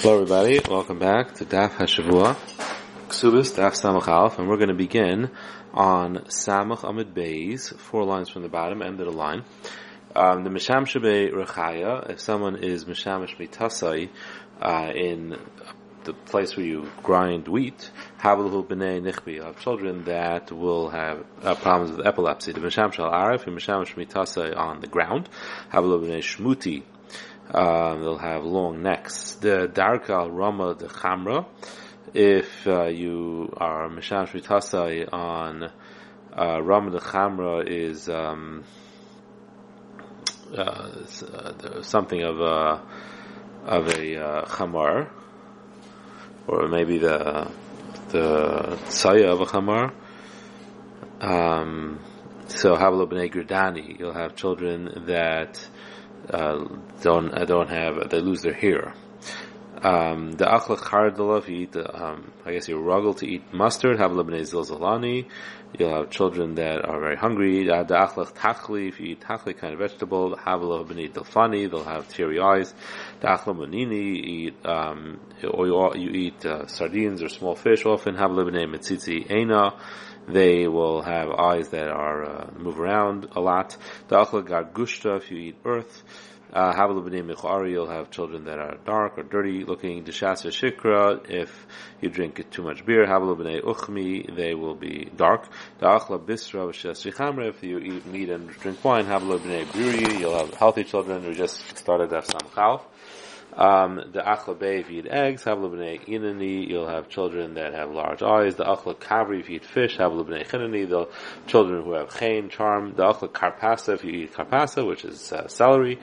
Hello everybody, welcome back to Daf Hashavua, Ksubis Daf Samach Alf, and we're going to begin on Samach Amid Beis, four lines from the bottom, end of the line. Um, the Misham Shabei Rechaya, if someone is Mishamish Mitasai, uh, in the place where you grind wheat, Habalahu B'nei Nichbi, you have children that will have uh, problems with epilepsy. The Misham Shal Arif, Mishamish Mitasai on the ground, Habalahu B'nei Shmuti, um, they'll have long necks. The Darka Rama the Chamra, if uh, you are Misham Shmitasai on uh, Rama the Chamra is um, uh, uh something of a of a uh, chamar, or maybe the the saya of a chamar. Um, so Havlo b'nei Gردani, you'll have children that uh, don't uh, don't have they lose their hair. Um, the achlach chardala, you eat um, I guess you're ruggle to eat mustard, have lebnei zilzalani. You'll have children that are very hungry. Uh, the achlach tachli, if you eat tachli kind of vegetable, have lebnei delfani, they'll have teary eyes. The achla munini, eat, um, or you, you eat uh, sardines or small fish, often have lebnei mitzitzi ena. They will have eyes that are uh, move around a lot. The achla gargushta, if you eat earth. Uh, you'll have children that are dark or dirty looking. Deshasa shikra, if you drink too much beer. Habalubnei uchmi, they will be dark. Da'achla bisra if you eat meat and drink wine. Habalubnei buri, you'll have healthy children who just started to have some chalf. Um, the achla bay if you eat eggs, havla b'nei inani, you'll have children that have large eyes. The achla kavri if you eat fish, havla b'nei chinani, the children who have chain, charm. The achla karpasa if you eat karpasa, which is uh, celery.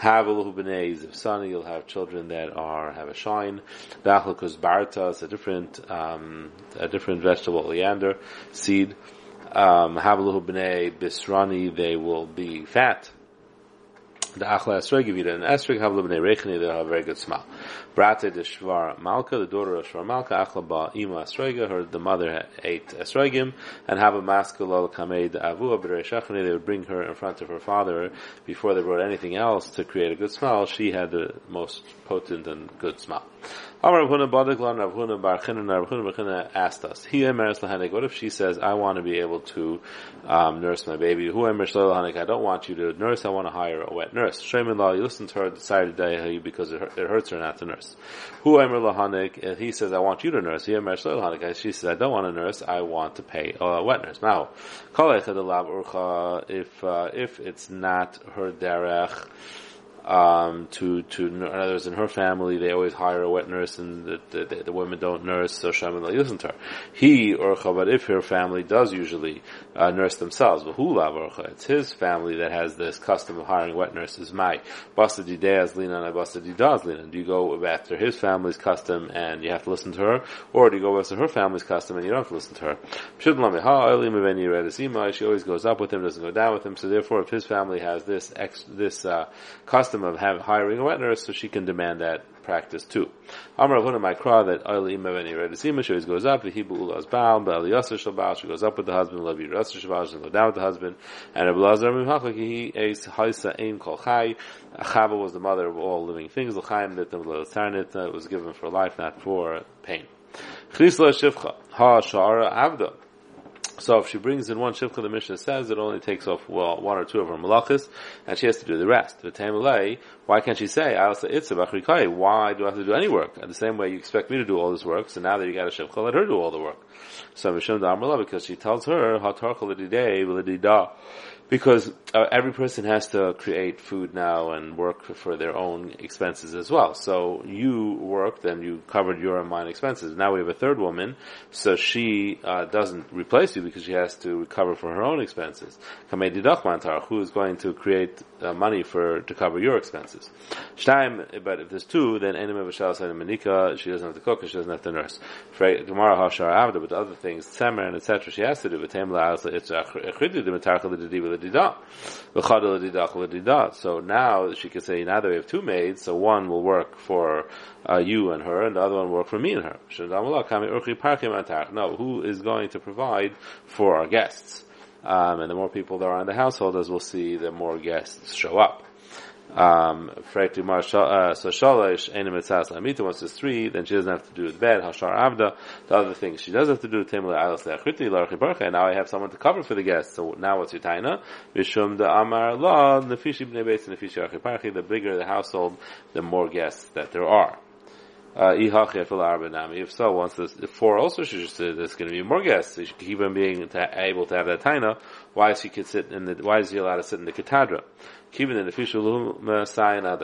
Havla b'nei zivsani, you'll have children that are, have a shine. The achla kuzbarta is a different, um, a different vegetable, oleander, seed. Um, Havla b'nei bisrani, they will be fat the Achla Esrog give you an Esrog have Libnei Rechini, they'll have a very good smell. Brate de Shvar Malka, the daughter of Shvar Malka, Achla Ba Ima Esroga, her, the mother ate Esrogim, and have a maskulal Kameid Avu Abirei Shachani, they would bring her in front of her father before they brought anything else to create a good smell. She had the most potent and good smell. Amar Rav Huna Badaglan Rav Huna Bar Chinan Rav Huna Bar asked us, He Emeres Lahanik, what if she says, I want to be able to um, nurse my baby? Who Emeres Lahanik, I don't want you to nurse, I want to hire a wet nurse. Shremin Law, you listen to her, decide to die because it hurts her not to nurse. Who Emer Lahanik, he says, I want you to nurse. He Emeres Lahanik, she says, I don't want to nurse, I want to pay a wet nurse. Now, if, uh, if it's not her derech, um, to to in other words, in her family they always hire a wet nurse, and the the, the women don't nurse, so Shaman listen to her. He or Chabad, if her family does usually uh, nurse themselves, but orcha, it's his family that has this custom of hiring wet nurses. My basta dideas lina and basta didas lina. Do you go after his family's custom and you have to listen to her, or do you go after her family's custom and you don't have to listen to her? She always goes up with him, doesn't go down with him. So therefore, if his family has this ex, this uh, custom custom of have, hiring a wet nurse, so she can demand that practice too. Amar Avuna Maikra that Oili Meveni Redesima, she always goes up, the Hibu Ulas Baal, Baal Yasser Shabal, she goes up with the husband, Love Yasser Shabal, she goes down with the husband, and Rabbi Lazar Mimhachak, he is Haisa Ein Kol Chai, Chava was the mother of all living things, L'chaim Nitam L'Tarnit, it was given for life, not for pain. Chisla Shivcha, Ha Shara Avda, so if she brings in one shivcha, the Mishnah says it only takes off well one or two of her malachas, and she has to do the rest. Why can't she say, I also it's a Why do I have to do any work? And the same way you expect me to do all this work, so now that you got a shivcha, let her do all the work. So Mishum because she tells her, because uh, every person has to create food now and work for their own expenses as well. So you worked and you covered your and mine expenses. Now we have a third woman, so she uh, doesn't replace you because she has to cover for her own expenses. Who is going to create uh, money for to cover your expenses? but if there's two, then Manika, she doesn't have to cook, she doesn't have to nurse. Gemara Hashar Avda, but other things, Tzemer and etc. She has to do. So now she could say, now that we have two maids, so one will work for uh, you and her, and the other one will work for me and her. No, who is going to provide for our guests? Um, and the more people there are in the household, as we'll see, the more guests show up. Um, so shalish enim etzas lamita. Once there's three, then she doesn't have to do the bed. Hashar avda. The other things she does have to do. Timle alas leachriti larchi And now I have someone to cover for the guests. So now what's your taina? Vishum the amar la nefishi bnei beis nefishi archi The bigger the household, the more guests that there are. Uh, if so, once there's four also, should there's going to be more guests. So should keep on being able to have that taina. Why is she could sit in the? Why is he allowed to sit in the katadra? Keeping in the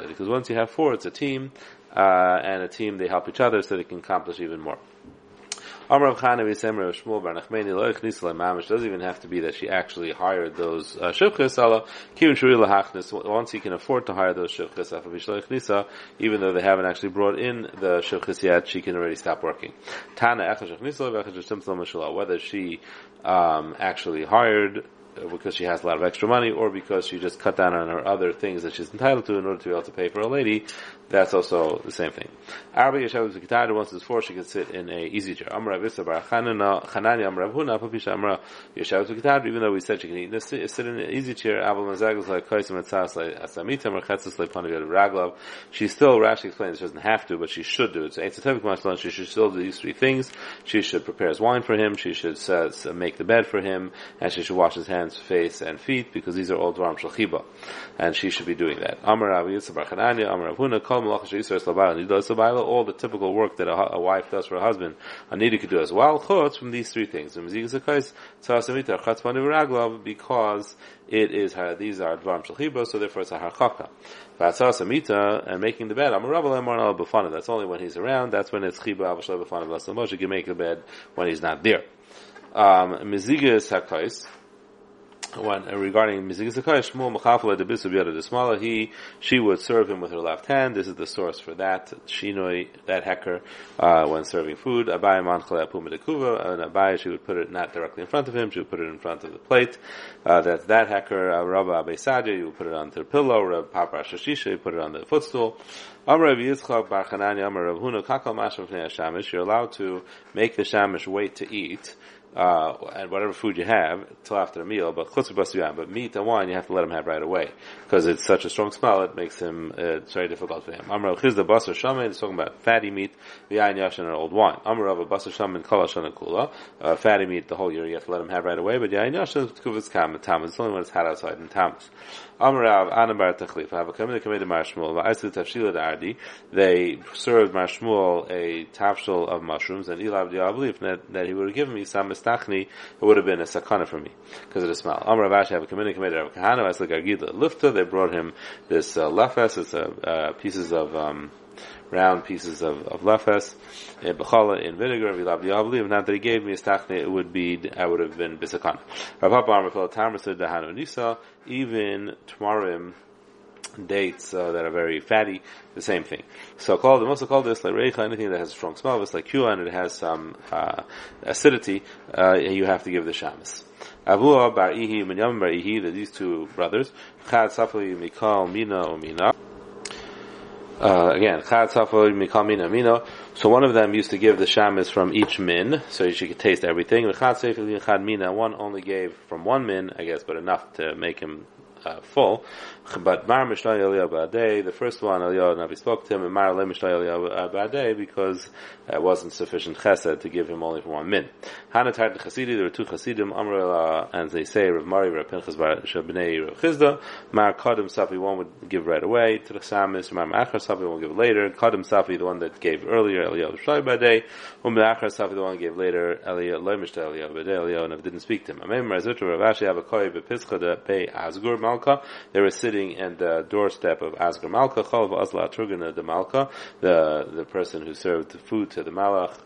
because once you have four, it's a team, uh, and a team they help each other so they can accomplish even more. Amr Chana Visemer Shmuel Bar Nachmeni Lo Ichnis Mamish doesn't even have to be that she actually hired those uh, shivchis. Allah Kivin Shuri Lahachnis. Once he can afford to hire those shivchis, Afavish even though they haven't actually brought in the shivchis yet, she can already stop working. Tana Echash Echnis Whether she um, actually hired because she has a lot of extra money or because she just cut down on her other things that she's entitled to in order to be able to pay for a lady, that's also the same thing. Arabi Yeshav Zikitada, once it's four, she can sit in a easy chair. Amra Visa Bar Chanani Amra Huna, Papisha Amra even though we said she can sit in an easy chair, like. She still, Rashi explains, she doesn't have to, but she should do it. So Maslan, she should still do these three things. She should prepare his wine for him, she should uh, make the bed for him, and she should wash his hands, face, and feet, because these are all Dvaram Shalchiba. And she should be doing that. Amar Rabbi Yitzhak Bar Chananya, Amar Huna, Kol all the typical work that a, a, wife does for a husband, a could do as well. Chutz from these three things. Because it is these are dvarim shalchiba, so therefore it's a harchaka. Samita and making the bed. That's only when he's around. That's when it's chiba avashal b'fanav. You can make the bed when he's not there. Um, Mizigas hakais when uh, regarding Mizigas Shmuel Mechafel de Bisu Biyada he she would serve him with her left hand. This is the source for that shinoi that hacker, uh, when serving food. Abai Manchale Apuma Dekuva, and Abai she would put it not directly in front of him. She would put it in front of the plate. Uh, that's that hacker, Uh, Rabba Abai Sadya, you would put it on the pillow. Rabba Papa Shashisha, you put it on the footstool. You're allowed to make the shamish wait to eat uh, and whatever food you have till after a meal. But but meat and wine you have to let him have right away because it's such a strong smell. It makes him uh, it's very difficult for him. Amar chizda basar shaman is talking about fatty meat, v'yayin yashin and old wine. Amar of a basar shaman kol kula, uh, fatty meat the whole year you have to let him have right away. But yayin yashin kuvas kam tamas. It's only when it's hot outside in tamas. Amrav Anabar Tachlif. Have a coming to Mar Shmuel. Va'asu Tafshila They served Mar Shmuel a tafshil of mushrooms, and Ilav Diabli, that, that he would have given me some mistachni, it would have been a sakana for me because of the smell. Amrav Ash have a coming to of Kahana. As like Argida Lufta, they brought him this uh, lefes. It's a uh, pieces of um, round pieces of, of lefes, b'chala in vinegar, diabli. If not that he gave me a stachne, it would be, I would have been bisakan. Rav Papa Amar Tamar said dahanu nisa, even tamarim, dates uh, that are very fatty, the same thing. So called, the most called this like reicha, anything that has a strong smell, it's like kua and it has some uh, acidity, uh, you have to give the shamas. Avua bar ihi, Minyam bar ihi, these two brothers, chad safli mikal mina or mina. Uh, again, chad safli mikal mina mina. So one of them used to give the shamas from each min, so you could taste everything. Chad safli chad mina, one only gave from one min, I guess, but enough to make him uh, full. But Mar Mishnah Eliyahu Ba'adei, the first one Eliyahu Navi spoke to him, and Mar Le Mishnah Eliyahu Ba'adei because it wasn't sufficient chesed to give him only for one min. Hanatar the Chasidi, there were two Chasidim, Amr and they say Rav Mari, Rav Pinchas Bar Shabnei, Rav Chizda. Mar Kadim Safi, one would give right away Samis, Mar Ma'achar Safi, one give later. Kadim Safi, the one that gave earlier, Eliyahu Shai Ba'adei. Um Ma'achar Safi, the one gave later, Eliyahu Le Mishnah Eliyahu Ba'adei, Eliyahu Navi didn't speak to him. Amem Razutra Rav Ashi Abakoi Bepischa de Pei Azgur Malka. They were sitting at the doorstep of Asgar Malka, Chalav Azla Turgana de Malka, the, the person who served the food to the Malach,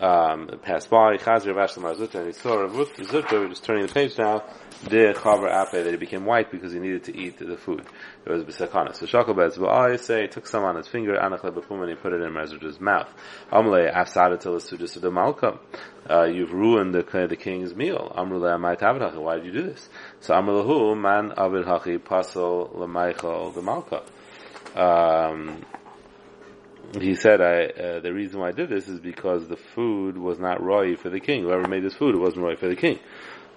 um, passed by, Chazir Vashlam Zuta, and he saw Rav Zuta, just turning the page now, the Chavar Ape, that he became white because he needed to eat the food. It was Bisakana. So I say, took some on his finger, Anachle Bapum, and he put it in Mazur's mouth. Amle, Afsada till the Sudis of the Malka. Uh, you've ruined the, the king's meal. Amrule Amai Tavracha. Why did you do this? So man Avid the. Um, he said, I, uh, the reason why I did this is because the food was not roy for the king. Whoever made this food, it wasn't roy for the king.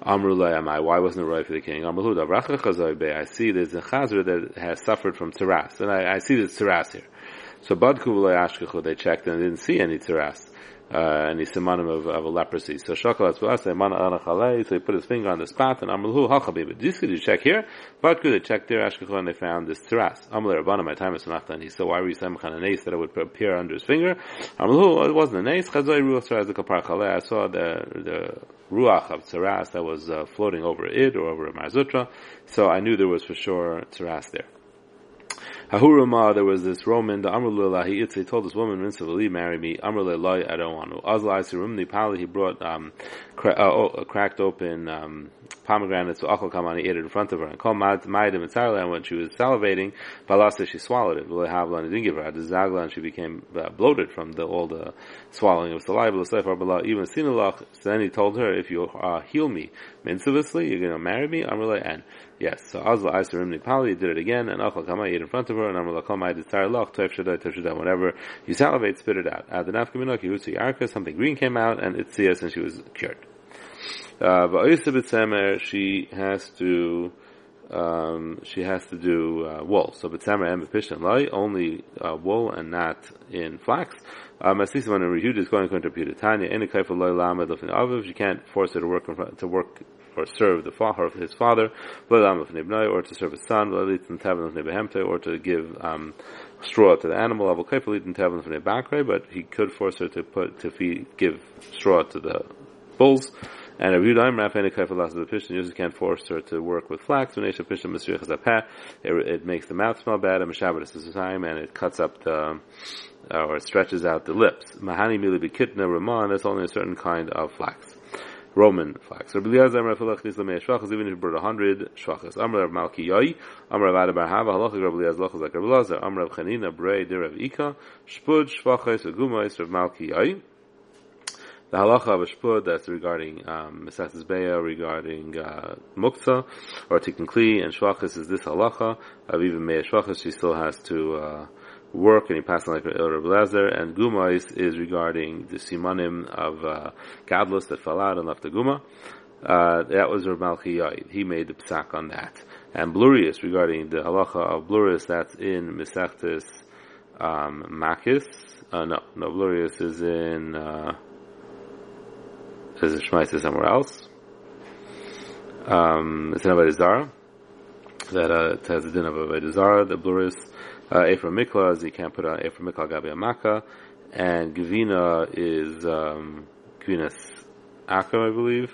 Amru why wasn't it right for the king? Amru I see there's a chazra that has suffered from tzaras, and I, I see there's tzaras here. So Badku they checked and didn't see any tzaras uh, any simanim of, of a leprosy. So shakal. So he put his finger on the spot and amalhu halchabib. This could you check here? But could they check there? Ashkechon and they found this tzeras. Amalei rabbana my time is nachtan. He said why were you kind of nace that it would appear under his finger? Amalhu it wasn't a nace. Chazoi ruach tzeras the kapar chalei. I saw the the ruach of tzeras that was uh, floating over it or over a marzutra. So I knew there was for sure tzeras there. Hahurama, there was this Roman, the Amrullah, he he told this woman, Minsavali, marry me, Amrullah, I don't want to. Azla Isirum, Pali, he brought, um, cra- uh, oh, cracked open, um, pomegranates, Achal Kamani ate it in front of her, and called Maidim and when she was salivating, Balasa, she swallowed it, V'le Havla, and didn't give her, Zagla, and she became uh, bloated from the, all the swallowing of saliva, even Sinulach, so then he told her, if you, uh, heal me, Minsavasli, you're gonna marry me, Amrullah, and, Yes. So Azla Aisarim Nipali did it again, and Achal Kama ate in front of her, and Amrullah Kama did Tzar Loch, Tev Shadai, Tev Shadai, whenever you salivate, spit it out. At the Nafkaminok, Yehutsu Yarka, something green came out, and it's Tziyas, and she was cured. Uh, but she has to, um, she has to do uh, wool. So B'tzemer and B'pishan Lai, only uh, wool and not in flax. Masisa when a rehud is going to interpret Tanya, any kaifa loy lama aviv, you can't force her to work to work or serve the father of his father, or to serve his son, or to give um, straw to the animal, but he could force her to put to feed, give straw to the bulls. And Rabbi Yudaim Rafani Kaifalas the Pishin usually can't force her to work with flax. When Esha Pishin Masriach Zapeh, it makes the mouth smell bad. And Meshabbos is the time, and it cuts up the uh, or it stretches out the lips. Mahani Mili Bikitna Raman. That's only a certain kind of flax. Roman flax. Rabbi Eliezer Amar Filach Nisla Mei Shvachas, even if you brought a hundred Shvachas. Amar Rav Malki Yoi, Amar Rav Bar Hava, Halacha Rabbi Eliezer Lachas like Rabbi Eliezer, Amar Rav Chanina, Brei, De Rav Ika, Shpud, Shvachas, Agumais, Rav Malki Yoi. The halacha of a shpud that's regarding um, Mesachtes Beya, regarding uh, Muktzah, or Tikkun Kli, and Shvachas is this halacha of even Mei Shvachas, she still has to uh, work, and he passed on like El Blazer, and Gumais is regarding the simanim of uh, Gadlus that fell out and left the Guma. Uh, that was Rav Malchi He made the psak on that. And Blurius, regarding the halacha of Blurius, that's in Mesechtes um, Makis. Uh, no, no, Blurius is in, uh, is it Shemaisa somewhere else? Um, it's in Avodah Zarah. That, uh, it has the din of Avodah Zarah, the Blurius Ephraim Mikla is you can't put on Ephraim Mikla Gabi Amaka, and Gavina is um, Gavinas Akum, I believe.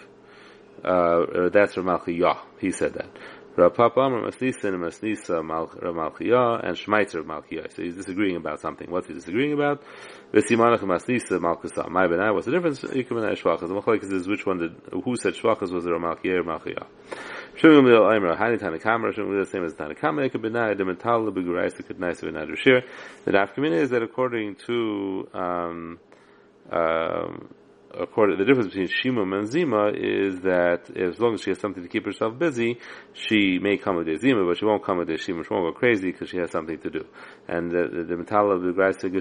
Uh, that's from Malchiyah. He said that. Rav Papa Masnisa and Masnisa Malchiyah and Shmaitzer Malchiyah. So he's disagreeing about something. What's he disagreeing about? Vesimanach Masnisa Malchusah. My benai. What's the difference? Ikum and Shvachas. The Machlekes is which one did, who said Shvachas was it or Malchiyah or Malchiyah? Shimon Gamliel Aimer Hani Tanakama. Shimon Gamliel the same as Tanakama. It could be nai the mental the begurais it could nice be nai shir. The nafkamina is that according to um, um, according the difference between Shimum and Zima is that as long as she has something to keep herself busy, she may come with Zima, but she won't come with Shimum. She won't go crazy because she has something to do. And the, the, the mental of the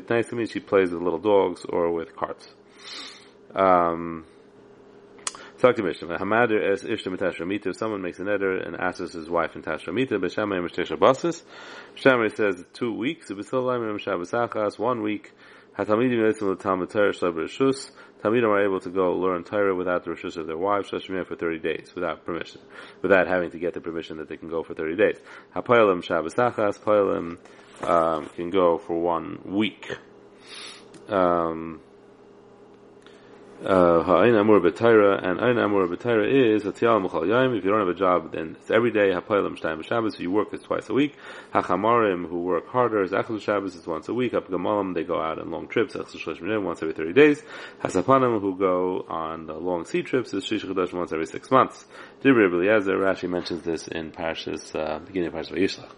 nice to me. She plays with little dogs or with carts. Um, Talk to Mishnah. Hamader es ishta mitashramita. If someone makes an eder and asks his wife in tashramita, b'shamay mishtesha basis. Shamay says two weeks. B'silayim mishabasachas, one week. Hatamidim yitzim l'talmud Torah shlab rishus. Talmidim are able to go learn Torah without the rishus of their wives, shashmiyah for 30 days, without permission. Without having to get the permission that they can go for 30 days. Hapoyalim shabasachas, poyalim, um, can go for one week. Um, Ha'ain Amur B'Taira, and Ain Amur B'Taira is Hatiyal Muchal Yayim. If you don't have a job, then it's every day. Ha'paylam Shtayim Shabbos, you work this twice a week. Hachamarim, who work harder, is Echel Shabbos, is once a week. Ha'pgamalim, they go out on long trips, Echel Shlosh once every 30 days. Hasapanim, who go on the long sea trips, is Shish once every six months. Dibri Eliezer, Rashi mentions this in Parashas, uh, beginning of Parashas Vayishlach.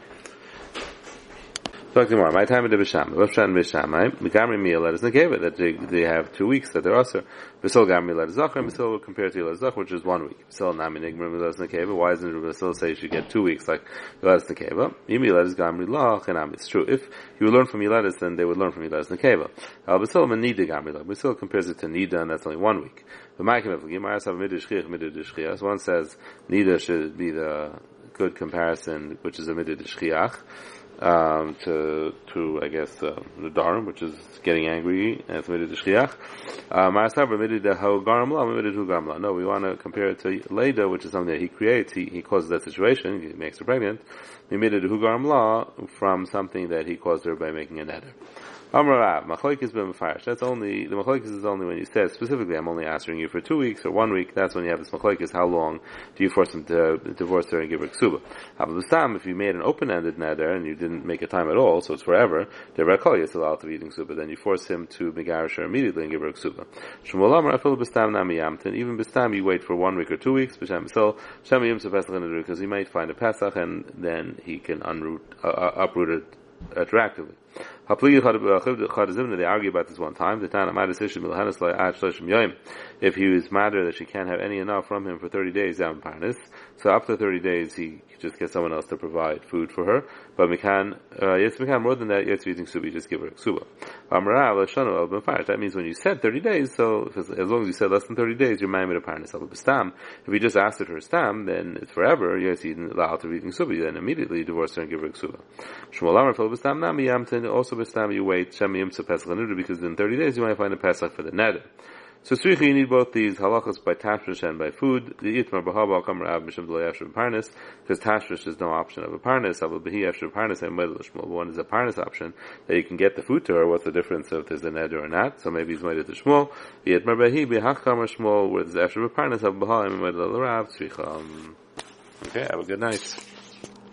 Talk tomorrow. My time of the Bisham. Bisham Bishamai. Megamri meal let us nekeva that they, they have two weeks that they're also. Basil gamri let us zachar. Basil compared to let us which is one week. Basil nami nigmri let us. Why doesn't Basil say you get two weeks like let us nekeva? Yimi let gamri lach and It's true. If you would learn from Yiladis, then they would learn from Yiladis nekeva. Al Basil nida gamri lach. Basil compares it to nida, and that's only one week. Midah shchiach. One says nida should be the good comparison, which is a midah shchiach um, to to I guess uh, the Dharam, which is getting angry and committed to Shchiach. Uh, Marasav permitted the Ho Garamla, permitted Hu Garamla. No, we want to compare it to Leda, which is something that he creates. He, he causes that situation. He makes her pregnant. He made it from something that he caused her by making a neder. Amarav, Machlokes ben. That's only, the Machlokes is only when you said specifically, I'm only answering you for two weeks or one week, that's when you have this Machlokes, how long do you force him to divorce her and give her ksuba? Havlusam, if you made an open-ended neder and you didn't make a time at all, so it's forever, the Rakol is allowed to be eating ksuba, then you force him to megarish her immediately and give her ksuba. Shmuel Amar, Afil Bistam Nami Yamtin, even Bistam you wait for one week or two weeks, B'Shem Yisrael, Shem Yim Pesach because he might find a Pesach and then he can unroot, uh, uh uproot it attractively. They argue about this one time. The Tana If he was matter that she can't have any enough from him for 30 days, down Parnis. So after 30 days, he just gets someone else to provide food for her. But Mikan, uh, yes, Mikan, more than that, yes, using Subi, just give her Suba. That means when you said 30 days, so as long as you said less than 30 days, you're Ma'amid Parnis Stam. If you just asked her her Stam, then it's forever, yes, you allow to be eating Subi, then immediately divorce her and give her Suba. Also B'Stam you wait, Shem Yimsa Pesach because in 30 days you might find a Pesach for the Neder. So tzricha, you need both these halachas by tashmish and by food. The itmar b'haba kam rav mishum d'lo yasher parnas, because tashmish is no option of a parnas. Aval b'hi yasher parnas and medel shmul. One is a parnas option that you can get the food to her. What's the difference if there's a neder or not? So maybe he's medel to shmul. The itmar b'hi b'hach kam shmul, where there's yasher parnas aval b'ha and medel rav tzricha. Okay, have a good night.